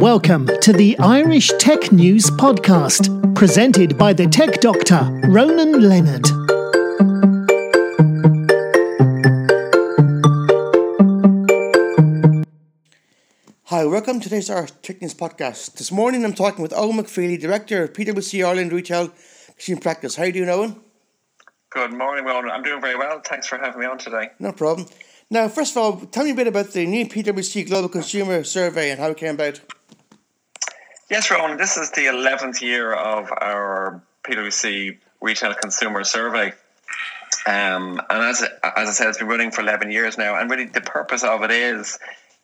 Welcome to the Irish Tech News Podcast, presented by the tech doctor, Ronan Leonard. Hi, welcome to today's Irish Tech News Podcast. This morning I'm talking with Owen McFeely, Director of PwC Ireland Retail Machine Practice. How are you doing, Owen? Good morning, Ronan. I'm doing very well. Thanks for having me on today. No problem. Now, first of all, tell me a bit about the new PwC Global Consumer Survey and how it came about. Yes, Ronan, this is the 11th year of our PwC Retail Consumer Survey. Um, and as, as I said, it's been running for 11 years now. And really, the purpose of it is,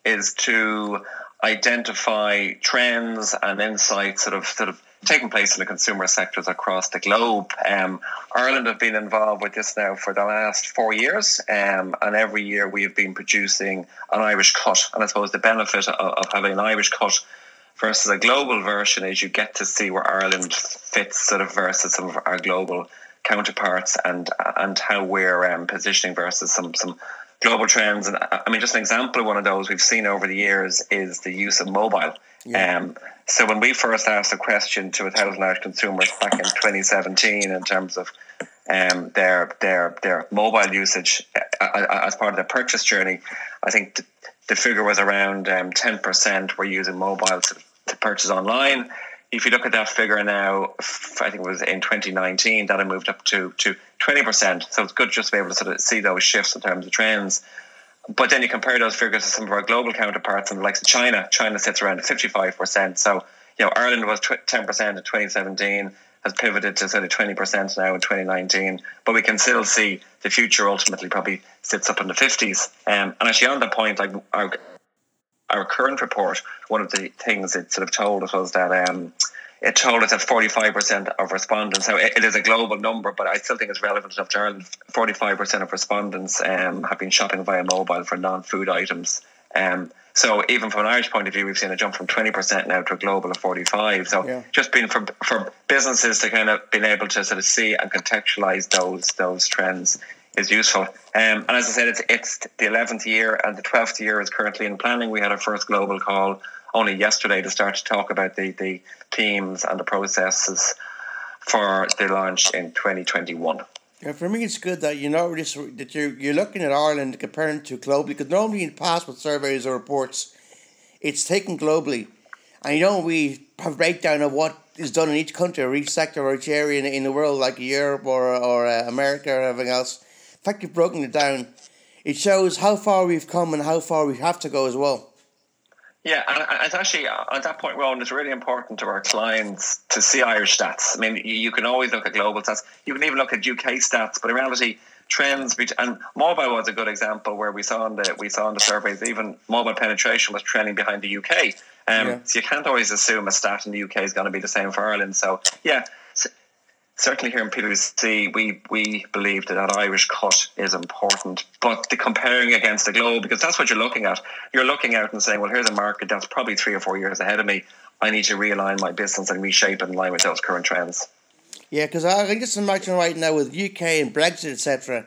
is to identify trends and insights that have sort of taken place in the consumer sectors across the globe. Um, Ireland have been involved with this now for the last four years, um, and every year we have been producing an Irish cut. And I suppose the benefit of, of having an Irish cut versus a global version is you get to see where Ireland fits sort of versus some of our global counterparts and and how we're um, positioning versus some some global trends. And I mean, just an example of one of those we've seen over the years is the use of mobile. Yeah. Um, so when we first asked a question to a thousand Irish consumers back in 2017 in terms of um, their their their mobile usage uh, uh, as part of their purchase journey, I think the figure was around um, 10% were using mobile to, to purchase online. If you look at that figure now, I think it was in 2019 that it moved up to to 20%. So it's good just to be able to sort of see those shifts in terms of trends. But then you compare those figures to some of our global counterparts and the likes of China. China sits around 55%. So, you know, Ireland was 10% in 2017, has pivoted to sort of 20% now in 2019. But we can still see the future ultimately probably sits up in the 50s. Um, and actually, on that point, like our, our current report, one of the things it sort of told us was that um, it told us that 45% of respondents, now it is a global number, but I still think it's relevant enough to Ireland, 45% of respondents um, have been shopping via mobile for non food items. Um, so even from an Irish point of view, we've seen a jump from 20% now to a global of 45. So yeah. just been for, for businesses to kind of being able to sort of see and contextualize those those trends is useful. Um, and as I said, it's, it's the 11th year and the 12th year is currently in planning. We had our first global call only yesterday to start to talk about the, the themes and the processes for the launch in 2021. Yeah, for me, it's good that you know this that you're you're looking at Ireland comparing to globally because normally in the past with surveys or reports, it's taken globally, and you know we have a breakdown of what is done in each country or each sector or each area in, in the world, like Europe or or uh, America or everything else. In fact, you've broken it down. It shows how far we've come and how far we have to go as well. Yeah, and it's actually uh, at that point, Ron, it's really important to our clients to see Irish stats. I mean, you can always look at global stats. You can even look at UK stats, but in reality, trends and mobile was a good example where we saw in the we saw in the surveys even mobile penetration was trending behind the UK. Um, yeah. So you can't always assume a stat in the UK is going to be the same for Ireland. So yeah, certainly here in PwC, we we believe that that Irish cut is important. But the comparing against the globe, because that's what you're looking at. You're looking out and saying, well, here's a market that's probably three or four years ahead of me. I need to realign my business and reshape it in line with those current trends. Yeah, because I can just imagine right now with UK and Brexit, etc.,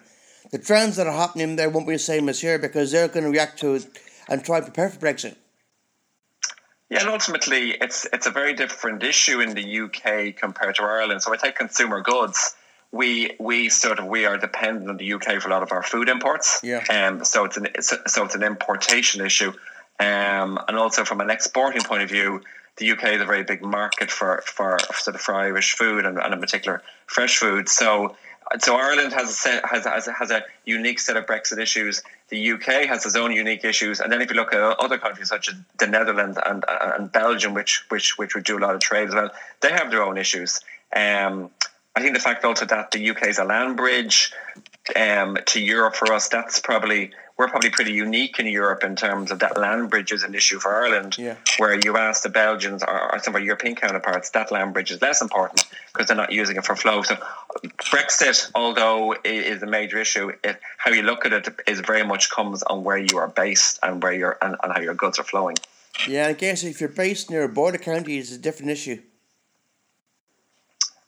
the trends that are happening there won't be the same as here because they're going to react to it and try and prepare for Brexit. Yeah, and ultimately, it's it's a very different issue in the UK compared to Ireland. So I take consumer goods. We we sort of we are dependent on the UK for a lot of our food imports. Yeah. Um. So it's an it's so it's an importation issue. Um. And also from an exporting point of view, the UK is a very big market for for sort of for Irish food and, and in particular fresh food. So so Ireland has a set, has, has, has a unique set of Brexit issues. The UK has its own unique issues, and then if you look at other countries such as the Netherlands and and Belgium, which which which would do a lot of trade as well, they have their own issues. Um, I think the fact also that the UK is a land bridge um, to Europe for us, that's probably we're probably pretty unique in Europe in terms of that land bridge is an issue for Ireland. Yeah. Where you ask the Belgians or, or some of our European counterparts, that land bridge is less important because they're not using it for flow. So Brexit, although is a major issue, it, how you look at it is very much comes on where you are based and where you're and, and how your goods are flowing. Yeah, I guess if you're based near a border county, it's a different issue.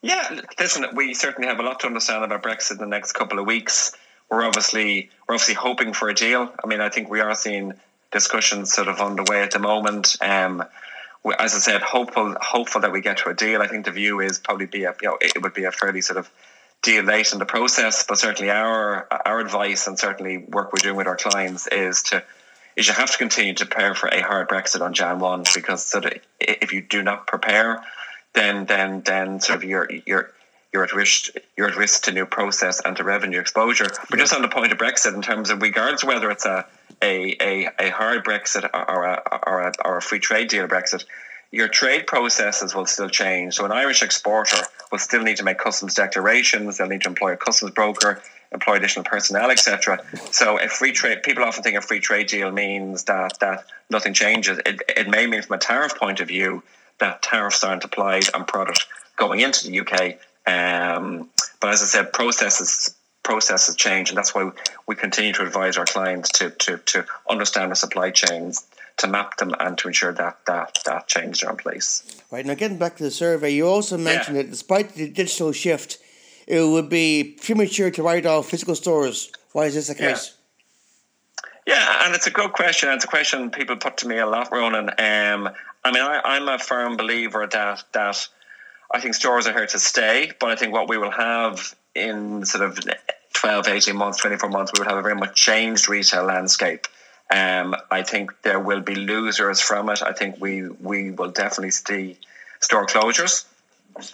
Yeah, listen, we certainly have a lot to understand about Brexit in the next couple of weeks we're obviously we're obviously hoping for a deal. I mean, I think we are seeing discussions sort of underway at the moment. Um, as I said, hopeful hopeful that we get to a deal. I think the view is probably be a you know it would be a fairly sort of deal late in the process. But certainly our our advice and certainly work we're doing with our clients is to is you have to continue to prepare for a hard Brexit on Jan one because sort of if you do not prepare, then then then sort of you're you're you're at risk you're at risk to new process and to revenue exposure. But just on the point of Brexit, in terms of regardless whether it's a a, a, a hard Brexit or a, or, a, or a free trade deal Brexit, your trade processes will still change. So an Irish exporter will still need to make customs declarations. They'll need to employ a customs broker, employ additional personnel, etc. So a free trade, people often think a free trade deal means that that nothing changes. It, it may mean from a tariff point of view that tariffs aren't applied on product going into the UK. Um, but as I said, processes processes change, and that's why we continue to advise our clients to to to understand the supply chains to map them and to ensure that that that changes are in place. Right now, getting back to the survey, you also mentioned yeah. that despite the digital shift, it would be premature to write off physical stores. Why is this the case? Yeah. yeah and it's a good question. It's a question people put to me a lot, Ronan. Um, I mean, I, I'm a firm believer that that I think stores are here to stay, but I think what we will have in sort of 12, 18 months, 24 months, we will have a very much changed retail landscape. Um, I think there will be losers from it. I think we we will definitely see store closures,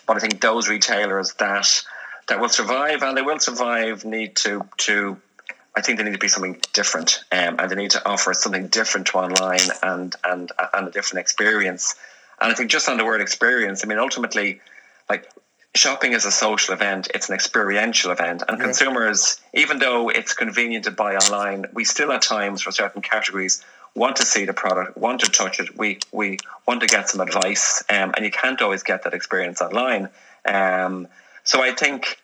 but I think those retailers that that will survive and they will survive need to to I think they need to be something different, um, and they need to offer something different to online and and and a different experience. And I think just on the word experience, I mean ultimately, like shopping is a social event, it's an experiential event. And yeah. consumers, even though it's convenient to buy online, we still at times for certain categories want to see the product, want to touch it, we we want to get some advice. Um, and you can't always get that experience online. Um, so I think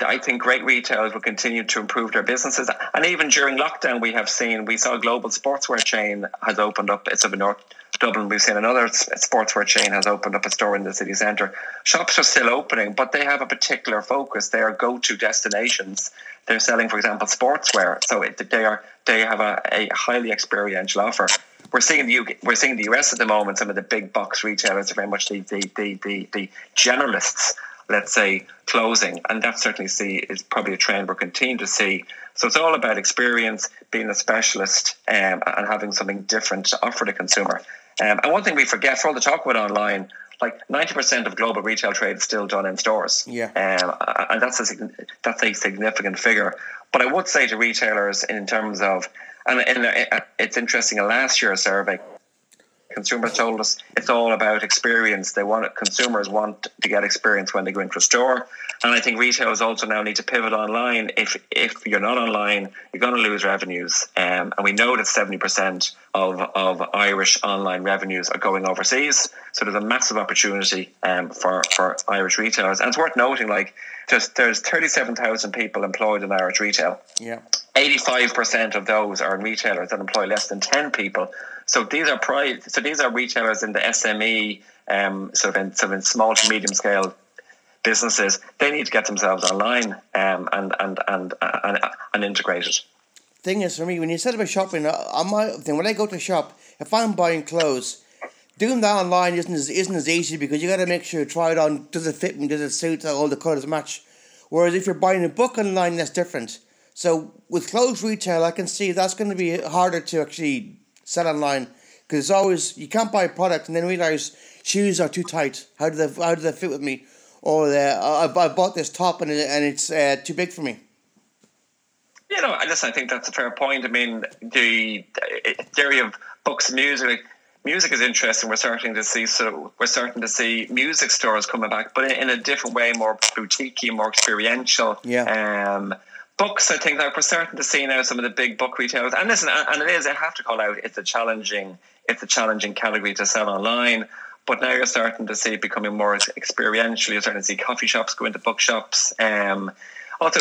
I think great retailers will continue to improve their businesses. And even during lockdown, we have seen, we saw a global sportswear chain has opened up. It's up in North Dublin. We've seen another sportswear chain has opened up a store in the city centre. Shops are still opening, but they have a particular focus. They are go to destinations. They're selling, for example, sportswear. So it, they are they have a, a highly experiential offer we're seeing the UK, we're seeing the US at the moment. Some of the big box retailers are very much the the the the, the generalists let's say, closing. And that certainly see is probably a trend we're continuing to see. So it's all about experience, being a specialist, um, and having something different to offer the consumer. Um, and one thing we forget for all the talk about online, like ninety percent of global retail trade is still done in stores. Yeah, um, and that's a that's a significant figure. But I would say to retailers in terms of, and, and uh, it's interesting. In last year's survey, consumers told us it's all about experience. They want consumers want to get experience when they go into a store, and I think retailers also now need to pivot online. If if you're not online, you're going to lose revenues, um, and we know that seventy percent of of Irish online revenues are going overseas. So there's a massive opportunity um, for for Irish retailers, and it's worth noting like there's there's thirty seven thousand people employed in Irish retail. Yeah. 85% of those are retailers that employ less than 10 people. So these are so these are retailers in the SME, um, sort of in sort of in small to medium scale businesses. They need to get themselves online um, and, and and and and integrated. Thing is, for me, when you said about shopping, on my thing when I go to shop, if I'm buying clothes, doing that online isn't as, isn't as easy because you got to make sure you try it on. Does it fit me? Does it suit? All the colours match. Whereas if you're buying a book online, that's different. So with clothes retail, I can see that's going to be harder to actually sell online because it's always you can't buy a product and then realize shoes are too tight. How do they how do they fit with me? Or uh, I, I bought this top and it, and it's uh, too big for me. You know, I just I think that's a fair point. I mean, the theory of books and music. Music is interesting. We're starting to see so we're starting to see music stores coming back, but in, in a different way, more boutiquey, more experiential. Yeah. Um, books, I think, like we're starting to see now some of the big book retailers. And listen, and it is, I have to call out, it's a challenging, it's a challenging category to sell online. But now you're starting to see it becoming more experiential. You're starting to see coffee shops go into bookshops. Um, also,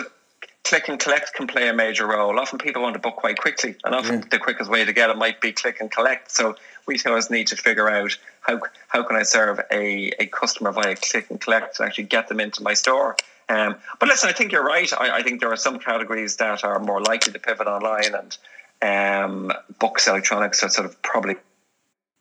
click and collect can play a major role. Often people want to book quite quickly, and often the quickest way to get it might be click and collect. So retailers need to figure out how how can I serve a, a customer via click and collect and actually get them into my store. Um, but listen, I think you're right. I, I, think there are some categories that are more likely to pivot online, and um, books, electronics are sort of probably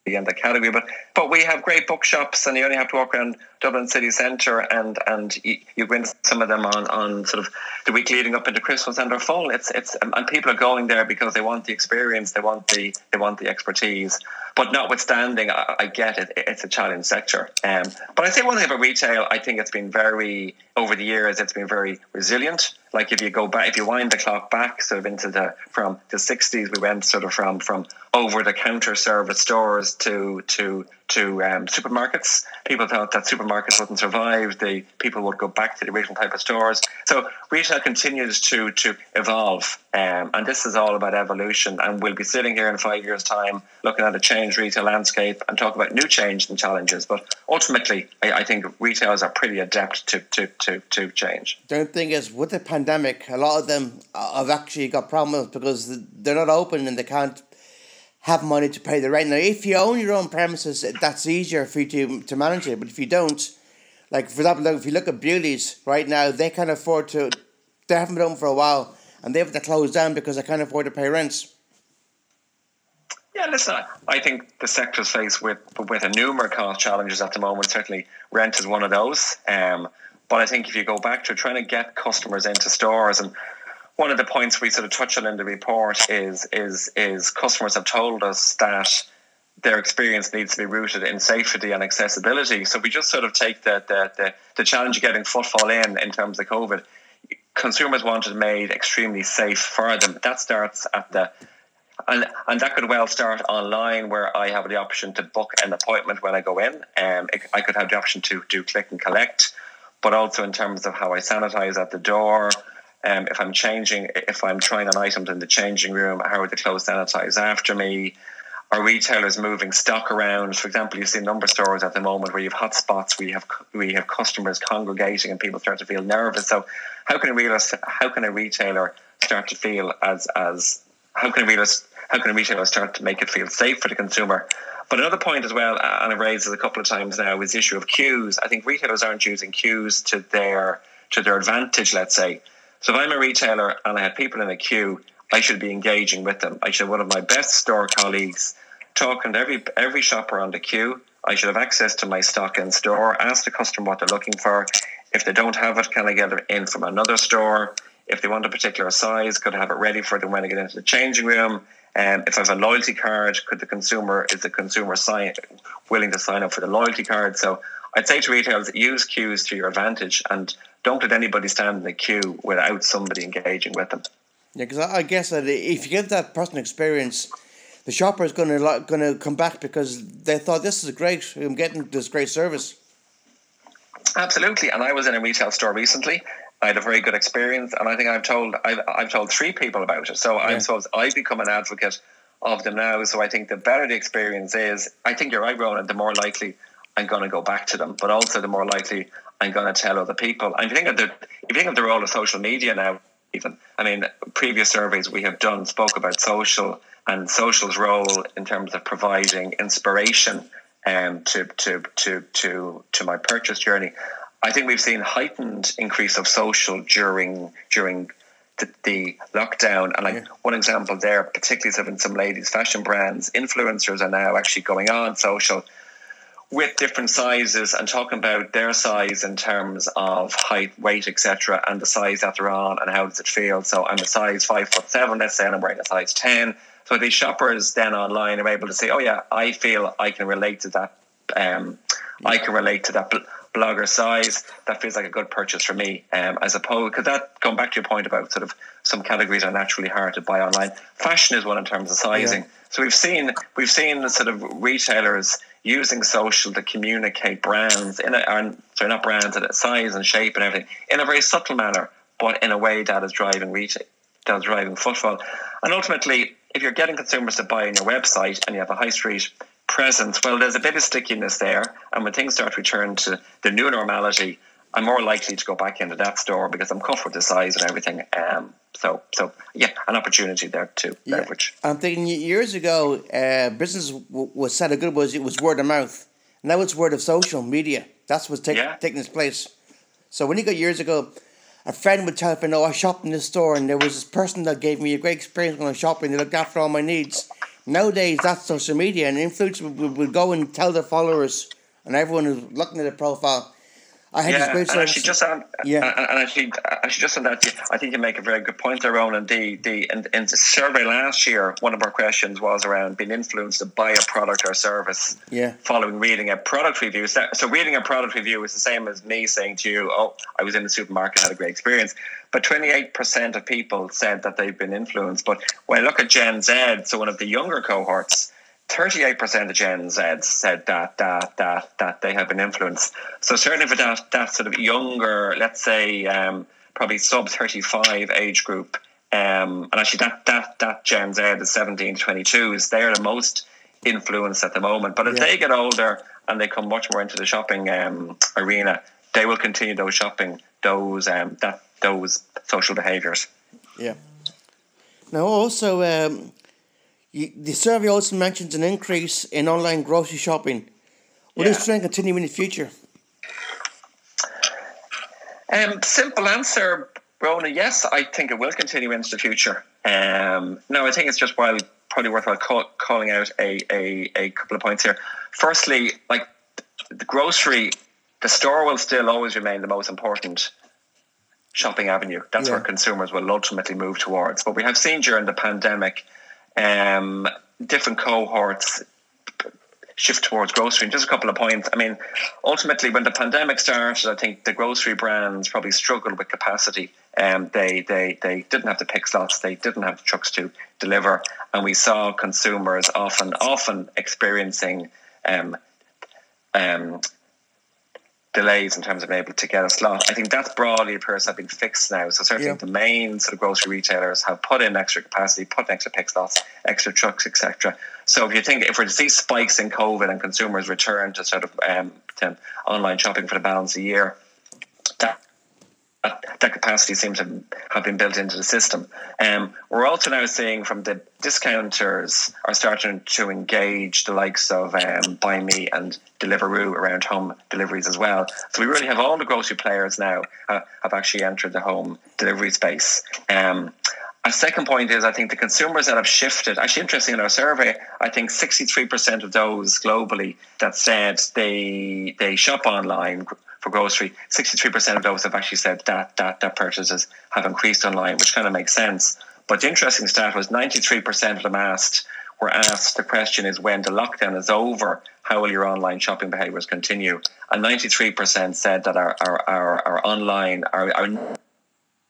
the in the category. But but we have great bookshops, and you only have to walk around Dublin city centre, and and you, go some of them on, on sort of the week leading up into Christmas, and they're. It's it's and people are going there because they want the experience, they want the they want the expertise. But notwithstanding, I, I get it; it's a challenge sector. Um, but I say one thing about retail, I think it's been very over the years, it's been very resilient. Like if you go back, if you wind the clock back, sort of into the from the '60s, we went sort of from from over the counter service stores to to to um, supermarkets. People thought that supermarkets wouldn't survive. The people would go back to the original type of stores. So retail continues to to evolve, um, and this is all about evolution. And we'll be sitting here in five years' time, looking at a changed retail landscape and talk about new change and challenges. But ultimately, I, I think retailers are pretty adept to to to to change. The thing is, with the pandemic, a lot of them have actually got problems because they're not open and they can't have money to pay the rent. Now, if you own your own premises, that's easier for you to, to manage it. But if you don't, like for example, if you look at Bewley's right now, they can't afford to. They haven't been open for a while, and they have to close down because they can't afford to pay rents. Yeah, listen, I think the sector's faced with with a numerous cost challenges at the moment. Certainly, rent is one of those. Um, but I think if you go back to trying to get customers into stores and one of the points we sort of touch on in the report is is is customers have told us that their experience needs to be rooted in safety and accessibility. So we just sort of take the the, the, the challenge of getting footfall in in terms of COVID. Consumers want it made extremely safe for them. That starts at the and and that could well start online where I have the option to book an appointment when I go in. Um, I could have the option to do click and collect, but also in terms of how I sanitize at the door, um, if I'm changing, if I'm trying on items in the changing room, how are the clothes sanitized after me? Are retailers moving stock around? For example, you see a number of stores at the moment where you have hotspots, we have we have customers congregating, and people start to feel nervous. So, how can a retailer how can a retailer start to feel as as how can a retailer how can a retailer start to make it feel safe for the consumer? But another point as well, uh, and I've raised it a couple of times now, is the issue of queues. I think retailers aren't using queues to their to their advantage. Let's say so if I'm a retailer and I have people in a queue, I should be engaging with them. I should have one of my best store colleagues talking to every every shopper on the queue. I should have access to my stock in store, ask the customer what they're looking for. If they don't have it, can I get it in from another store? If they want a particular size, could I have it ready for them when I get into the changing room? Um, if I have a loyalty card, could the consumer is the consumer sign willing to sign up for the loyalty card? So I'd say to retailers, use queues to your advantage and don't let anybody stand in the queue without somebody engaging with them. Yeah, because I guess that if you give that person experience, the shopper is going to going to come back because they thought this is great. I'm getting this great service. Absolutely, and I was in a retail store recently. I had a very good experience, and I think I've told I've, I've told three people about it. So yeah. I'm supposed I've become an advocate of them now. So I think the better the experience is, I think you're right, Ronan. The more likely I'm going to go back to them. But also, the more likely I'm going to tell other people. And if you think of the if you think of the role of social media now, even I mean, previous surveys we have done spoke about social and social's role in terms of providing inspiration um, to to to to to my purchase journey. I think we've seen heightened increase of social during during the, the lockdown. And like yeah. one example there, particularly in some ladies' fashion brands, influencers are now actually going on social with different sizes and talking about their size in terms of height, weight, etc., and the size that they're on and how does it feel. So I'm a size five foot seven, let's say, and I'm wearing a size ten. So these shoppers then online are able to say, "Oh yeah, I feel I can relate to that. Um, I can relate to that." Blogger size, that feels like a good purchase for me. Um, as opposed, because that going back to your point about sort of some categories are naturally hard to buy online. Fashion is one in terms of sizing. Yeah. So we've seen we've seen sort of retailers using social to communicate brands in a, and sorry, not brands, a size and shape and everything in a very subtle manner, but in a way that is driving retail, that is driving footfall. And ultimately, if you're getting consumers to buy on your website and you have a high street presence, well, there's a bit of stickiness there. And when things start to return to the new normality, I'm more likely to go back into that store because I'm comfortable with the size and everything. Um, so, so yeah, an opportunity there to yeah. leverage. I'm thinking years ago, uh, business w- was said a good was it was word of mouth. Now it's word of social media. That's what's take, yeah. taking its place. So when you go years ago, a friend would tell me, "Oh, I shopped in this store, and there was this person that gave me a great experience when I was shopping. They looked after all my needs." Nowadays that's social media, and influencers will, go and tell their followers and everyone who's looking at a profile I had yeah, great and just on yeah, and, and actually, actually just on that, I think you make a very good point there, Ronan. The the in, in the survey last year, one of our questions was around being influenced to buy a product or service. Yeah. Following reading a product review, so, so reading a product review is the same as me saying to you, "Oh, I was in the supermarket, had a great experience." But twenty eight percent of people said that they've been influenced. But when I look at Gen Z, so one of the younger cohorts 38% of Gen Z said that that that that they have been influenced. So certainly for that that sort of younger, let's say um, probably sub 35 age group, um, and actually that that that Gen Z, the 17 to 22s, they're the most influenced at the moment. But as yeah. they get older and they come much more into the shopping um, arena, they will continue those shopping those um, that those social behaviours. Yeah. Now also um, the survey also mentions an increase in online grocery shopping. Will yeah. this trend continue in the future? Um, simple answer, Ronan. Yes, I think it will continue into the future. Um, no, I think it's just while probably worthwhile call, calling out a, a, a couple of points here. Firstly, like the grocery, the store will still always remain the most important shopping avenue. That's yeah. where consumers will ultimately move towards. But we have seen during the pandemic um, different cohorts shift towards grocery. And just a couple of points. I mean, ultimately, when the pandemic started, I think the grocery brands probably struggled with capacity. Um, they they they didn't have the pick slots. They didn't have the trucks to deliver, and we saw consumers often often experiencing um, um, delays in terms of being able to get a slot. I think that's broadly appears to have been fixed now. So certainly yeah. the main sort of grocery retailers have put in extra capacity, put in extra pick slots, extra trucks, etc. So if you think if we're to see spikes in COVID and consumers return to sort of um, to online shopping for the balance of the year, that that capacity seems to have been built into the system. Um, we're also now seeing from the discounters are starting to engage the likes of um, Buymie and Deliveroo around home deliveries as well. So we really have all the grocery players now uh, have actually entered the home delivery space. Um, second point is I think the consumers that have shifted, actually interesting in our survey, I think 63% of those globally that said they they shop online for grocery, 63% of those have actually said that, that their purchases have increased online, which kind of makes sense. But the interesting stat was 93% of them asked were asked the question is when the lockdown is over, how will your online shopping behaviours continue? And 93% said that our, our, our, our online, our, our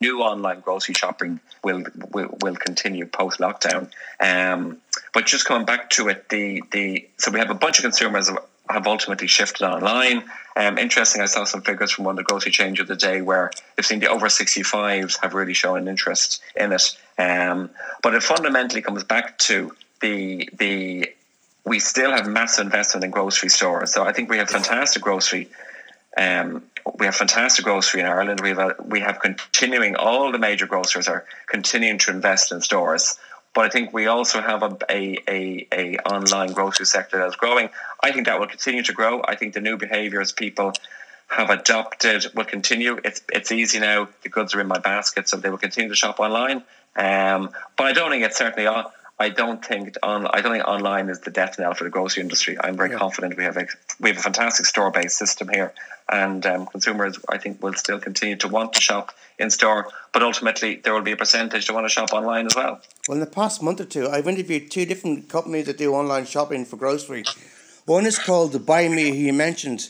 new online grocery shopping will will, will continue post lockdown. Um, but just coming back to it, the the so we have a bunch of consumers have ultimately shifted online. Um, interesting, I saw some figures from one of the grocery change of the day where they've seen the over 65s have really shown an interest in it. Um, but it fundamentally comes back to the the we still have massive investment in grocery stores. So I think we have fantastic grocery. Um, we have fantastic grocery in Ireland. We have a, we have continuing all the major grocers are continuing to invest in stores. But I think we also have a, a, a, a online grocery sector that's growing. I think that will continue to grow. I think the new behaviours people have adopted will continue. It's it's easy now. The goods are in my basket, so they will continue to shop online. Um, but I don't think it's certainly. on. I don't think on. I don't think online is the death knell for the grocery industry. I'm very yeah. confident we have a we have a fantastic store based system here, and um, consumers I think will still continue to want to shop in store, but ultimately there will be a percentage that want to shop online as well. Well, in the past month or two, I've interviewed two different companies that do online shopping for grocery. One is called the Buymie, you mentioned.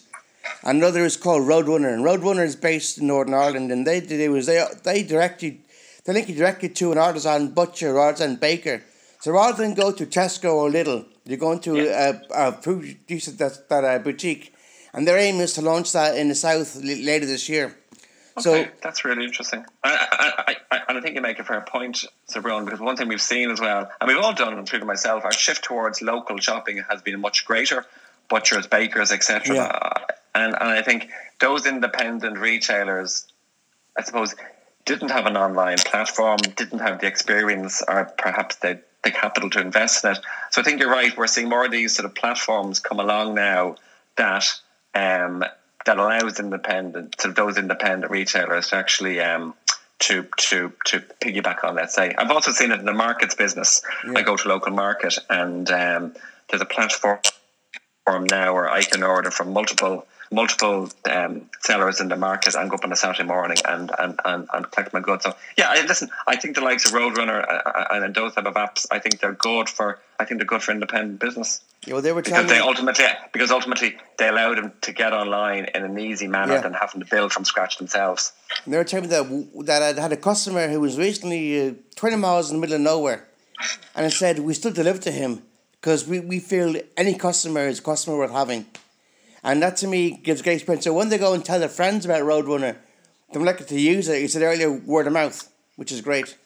Another is called Roadrunner, and Roadrunner is based in Northern Ireland, and they do is they they directly they link you directly to an artisan butcher or artisan baker. So rather than go to Tesco or Lidl, you're going to yeah. a, a producer that that a boutique and their aim is to launch that in the south later this year. Okay, so that's really interesting. I, I, I, and I think you make a fair point, Sabrone, because one thing we've seen as well, and we've all done, including myself, our shift towards local shopping has been much greater. Butchers, bakers, etc. Yeah. And and I think those independent retailers, I suppose, didn't have an online platform, didn't have the experience, or perhaps the the capital to invest in it. So I think you're right. We're seeing more of these sort of platforms come along now that um, that allows independent, sort of those independent retailers to actually um, to to to piggyback on. Let's say I've also seen it in the markets business. Yeah. I go to local market and um, there's a platform now where I can order from multiple multiple um, sellers in the market and go up on a Saturday morning and, and, and, and collect my goods. So yeah, I, listen, I think the likes of Roadrunner uh, uh and those type of apps, I think they're good for I think they're good for independent business. Yeah, well, they were because they ultimately because ultimately they allow them to get online in an easy manner yeah. than having to build from scratch themselves. And they were telling me that that I had a customer who was recently uh, twenty miles in the middle of nowhere, and I said we still deliver to him because we, we feel any customer is a customer worth having. And that to me gives great experience. So when they go and tell their friends about Roadrunner, they're likely to use it. You said earlier, word of mouth, which is great.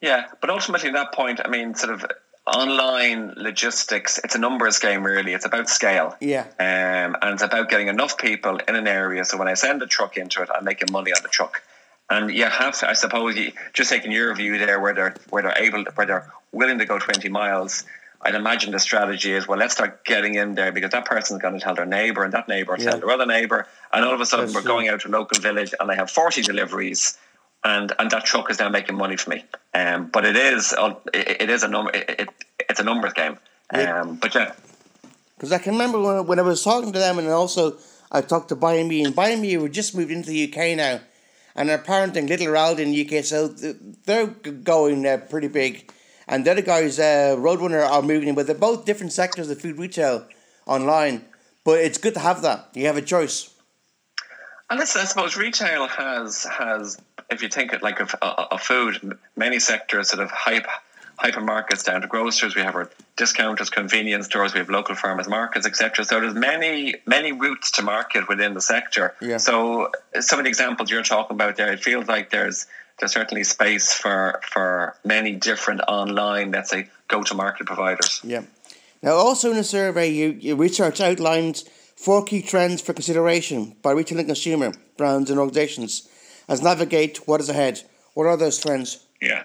Yeah, but ultimately, at that point, I mean, sort of online logistics, it's a numbers game, really. It's about scale. Yeah. Um, and it's about getting enough people in an area. So when I send a truck into it, I'm making money on the truck. And you have to, I suppose, you, just taking your view there, where they're where they're able, to, where they're willing to go twenty miles I'd imagine the strategy is well, let's start getting in there because that person's going to tell their neighbour, and that neighbour yeah. tell their other neighbour, and all of a sudden That's we're true. going out to a local village, and they have forty deliveries, and and that truck is now making money for me. Um, but it is it, it is a number it, it, it's a numbers game. Yeah. Um, but yeah, because I can remember when when I was talking to them, and also I talked to Buymie, and Buymie were just moved into the UK now, and they're parenting little Raldi in the UK, so they're going uh, pretty big and the other guys, uh, Roadrunner, are moving in, but they're both different sectors of food retail online. But it's good to have that. You have a choice. And listen, I suppose retail has has, if you think it like of a, food, many sectors sort of hype hypermarkets down to grocers. We have our discounters, convenience stores. We have local farmers markets, etc. So there's many many routes to market within the sector. Yeah. So some of the examples you're talking about there, it feels like there's there's certainly space for for many different online, let's say, go to market providers. Yeah. Now, also in the survey, you, your research outlines four key trends for consideration by retail and consumer brands and organisations as navigate what is ahead. What are those trends? Yeah.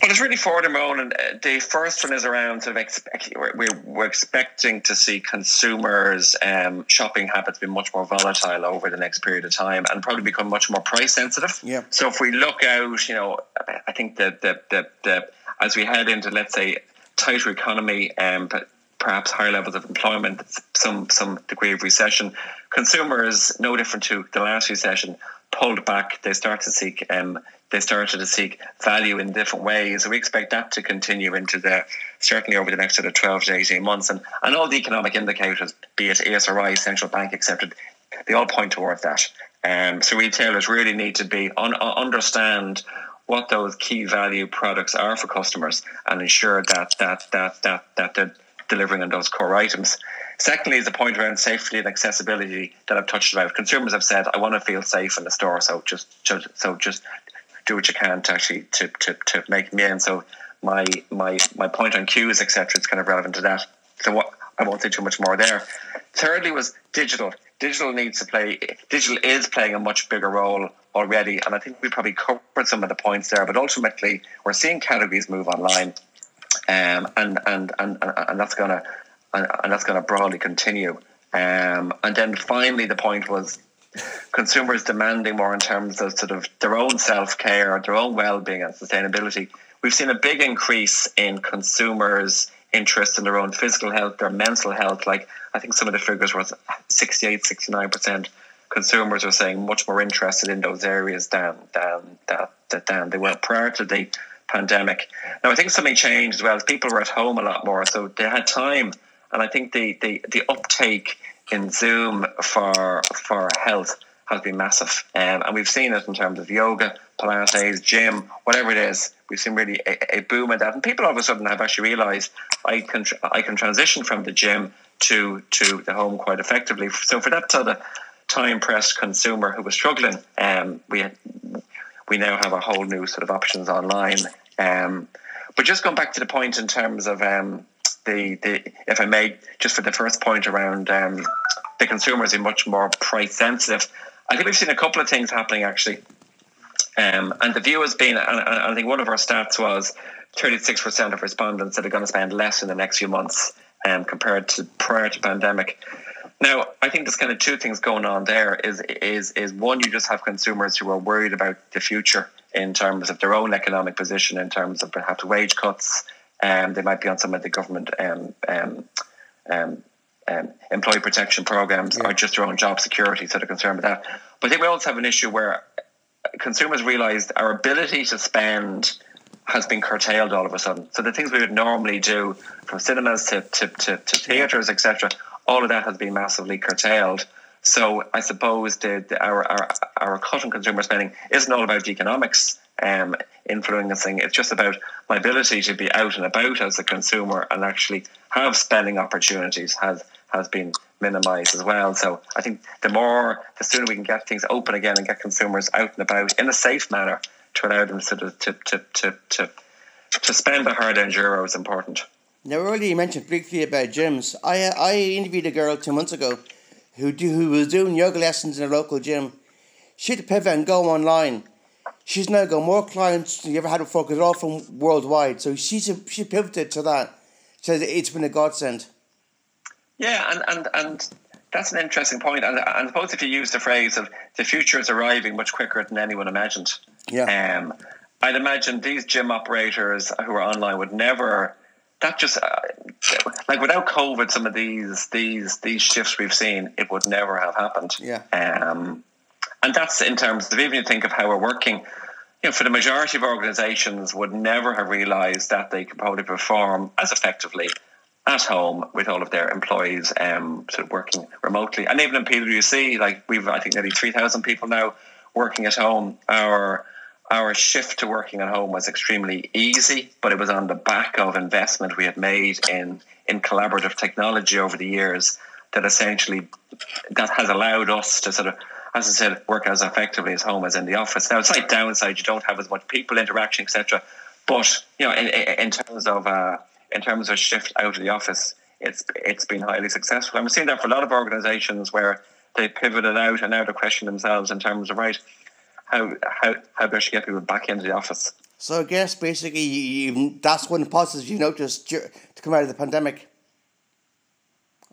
Well, it's really for them own, and uh, the first one is around sort of expect, we're, we're expecting to see consumers' um, shopping habits be much more volatile over the next period of time, and probably become much more price sensitive. Yeah. So if we look out, you know, I think that the, the, the as we head into let's say tighter economy, um, but perhaps higher levels of employment, some some degree of recession, consumers no different to the last recession pulled back. They start to seek um, they started to seek value in different ways. We expect that to continue into the certainly over the next sort of twelve to eighteen months, and and all the economic indicators, be it ESRI, central bank, accepted, they all point towards that. Um, so retailers really need to be un, understand what those key value products are for customers and ensure that that that that that they're delivering on those core items. Secondly, is the point around safety and accessibility that I've touched about. Consumers have said, "I want to feel safe in the store, so just so just do what you can to actually to to, to make me in." So my my my point on queues, etc., it's kind of relevant to that. So what I won't say too much more there. Thirdly, was digital. Digital needs to play. Digital is playing a much bigger role already, and I think we probably covered some of the points there. But ultimately, we're seeing categories move online, um, and and and and that's gonna and, and that's to broadly continue. Um, and then finally, the point was consumers demanding more in terms of sort of their own self care, their own well being, and sustainability. We've seen a big increase in consumers' interest in their own physical health, their mental health. Like, I think some of the figures were 68, 69% consumers are saying much more interested in those areas than, than, than, than they were prior to the pandemic. Now, I think something changed as well. People were at home a lot more, so they had time and I think the, the, the uptake in Zoom for for health has been massive. Um, and we've seen it in terms of yoga, Pilates, gym, whatever it is. We've seen really a, a boom in that. And people all of a sudden have actually realised I can I can transition from the gym to to the home quite effectively. So for that sort of time pressed consumer who was struggling, um, we we now have a whole new sort of options online. Um, but just going back to the point in terms of um, the, the if I may, just for the first point around um, the consumers are much more price sensitive. I think we've seen a couple of things happening actually. Um, and the view has been, and, I think one of our stats was 36% of respondents that are going to spend less in the next few months um, compared to prior to pandemic. Now, I think there's kind of two things going on there. Is is is one, you just have consumers who are worried about the future in terms of their own economic position, in terms of perhaps wage cuts, um, they might be on some of the government um, um, um, um employee protection programs yeah. or just their own job security, so they're concerned with that. But I think we also have an issue where consumers realised our ability to spend has been curtailed all of a sudden. So the things we would normally do, from cinemas to to, to, to theatres, etc., all of that has been massively curtailed. So I suppose the, the, our, our our cut in consumer spending isn't all about economics um, influencing. It's just about my ability to be out and about as a consumer and actually have spending opportunities has has been minimised as well. So I think the more, the sooner we can get things open again and get consumers out and about in a safe manner to allow them to to to to to, to spend the hard-earned euro is important. Now, earlier you mentioned briefly about gyms. I I interviewed a girl two months ago who do, who was doing yoga lessons in a local gym. She had to pivot and go online. She's now got more clients than you ever had before because they're all from worldwide. So she's a, she pivoted to that. So it's been a godsend. Yeah, and, and, and that's an interesting point. And, and I suppose if you use the phrase of the future is arriving much quicker than anyone imagined. Yeah. Um, I'd imagine these gym operators who are online would never that just uh, like without COVID, some of these these these shifts we've seen, it would never have happened. Yeah. Um, and that's in terms of even you think of how we're working. You know, for the majority of organisations, would never have realised that they could probably perform as effectively at home with all of their employees um, sort of working remotely. And even in PwC, like we've I think nearly three thousand people now working at home. Our our shift to working at home was extremely easy, but it was on the back of investment we had made in in collaborative technology over the years that essentially that has allowed us to sort of as I said, work as effectively as home as in the office. Now, it's slight downside, you don't have as much people interaction, etc. But you know, in, in terms of uh, in terms of shift out of the office, it's it's been highly successful. I'm seeing that for a lot of organisations where they pivoted out and now they're questioning themselves in terms of right how how how best you get people back into the office. So I guess basically you, that's one of the positives you noticed to come out of the pandemic.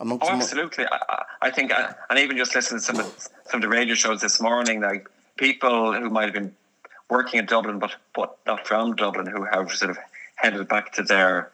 Oh, absolutely. I, I think, uh, and even just listening to some of some of the radio shows this morning, like people who might have been working in Dublin but but not from Dublin, who have sort of headed back to their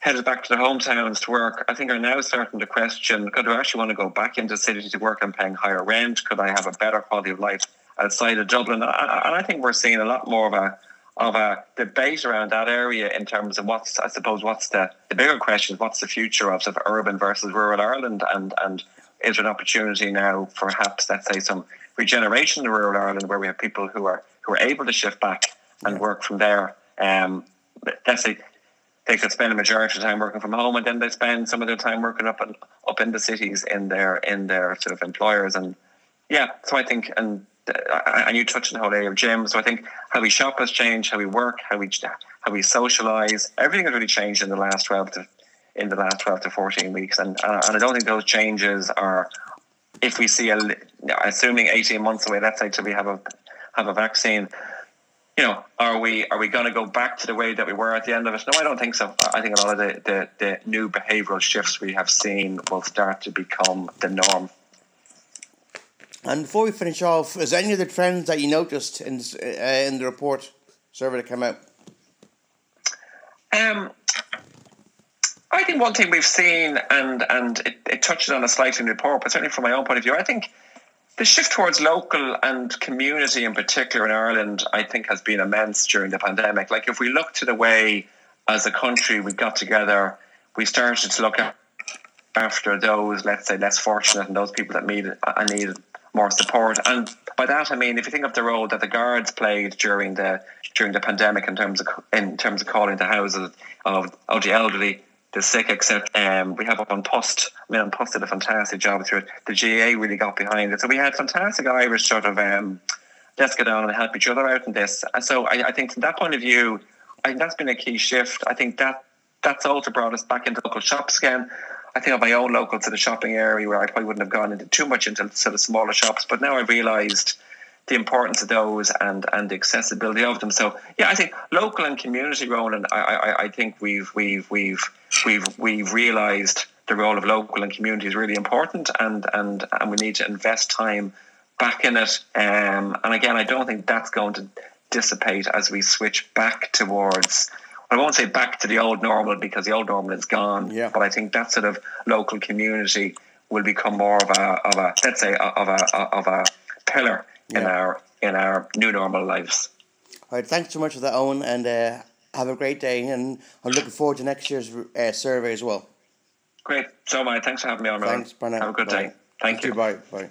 headed back to their hometowns to work, I think are now starting to question: Could I actually want to go back into the city to work and paying higher rent? Could I have a better quality of life? outside of Dublin. And I think we're seeing a lot more of a of a debate around that area in terms of what's I suppose what's the, the bigger question what's the future of, sort of urban versus rural Ireland? And and is there an opportunity now perhaps let's say some regeneration in rural Ireland where we have people who are who are able to shift back and work from there? Um, let's say they could spend a majority of time working from home and then they spend some of their time working up in, up in the cities in their in their sort of employers. And yeah so I think and and you touched on the whole area of gyms. So I think how we shop has changed, how we work, how we how we socialize. Everything has really changed in the last twelve to in the last twelve to fourteen weeks, and uh, and I don't think those changes are. If we see a, assuming eighteen months away, let's say till we have a have a vaccine, you know, are we are we going to go back to the way that we were at the end of it? No, I don't think so. I think a lot of the, the, the new behavioural shifts we have seen will start to become the norm and before we finish off, is there any other trends that you noticed in uh, in the report survey that came out? Um, I think one thing we've seen, and and it, it touches on a slightly the report, but certainly from my own point of view, I think the shift towards local and community in particular in Ireland, I think, has been immense during the pandemic. Like if we look to the way as a country we got together, we started to look after those, let's say, less fortunate and those people that uh, needed more support. And by that I mean, if you think of the role that the guards played during the during the pandemic in terms of in terms of calling the houses of, of the elderly, the sick, etc. Um, we have An Post. I mean, An Post did a fantastic job through it. The GAA really got behind it, so we had fantastic Irish sort of. Um, let's get on and help each other out in this. So I, I think from that point of view, I think that's been a key shift. I think that that's also brought us back into local shops again. I think of my own local to the shopping area where I probably wouldn't have gone into too much into sort of smaller shops, but now I've realised the importance of those and and the accessibility of them. So yeah, I think local and community, Ronan. I I, I think we've we've we've we've we've realised the role of local and community is really important, and and and we need to invest time back in it. Um, and again, I don't think that's going to dissipate as we switch back towards. I won't say back to the old normal because the old normal is gone. Yeah. But I think that sort of local community will become more of a of a let's say of a of a pillar in our in our new normal lives. All right, thanks so much for that, Owen, and uh, have a great day. And I'm looking forward to next year's uh, survey as well. Great. So, Mike, thanks for having me on. Thanks. Have a good Bye. day. Thank you. Bye. Bye.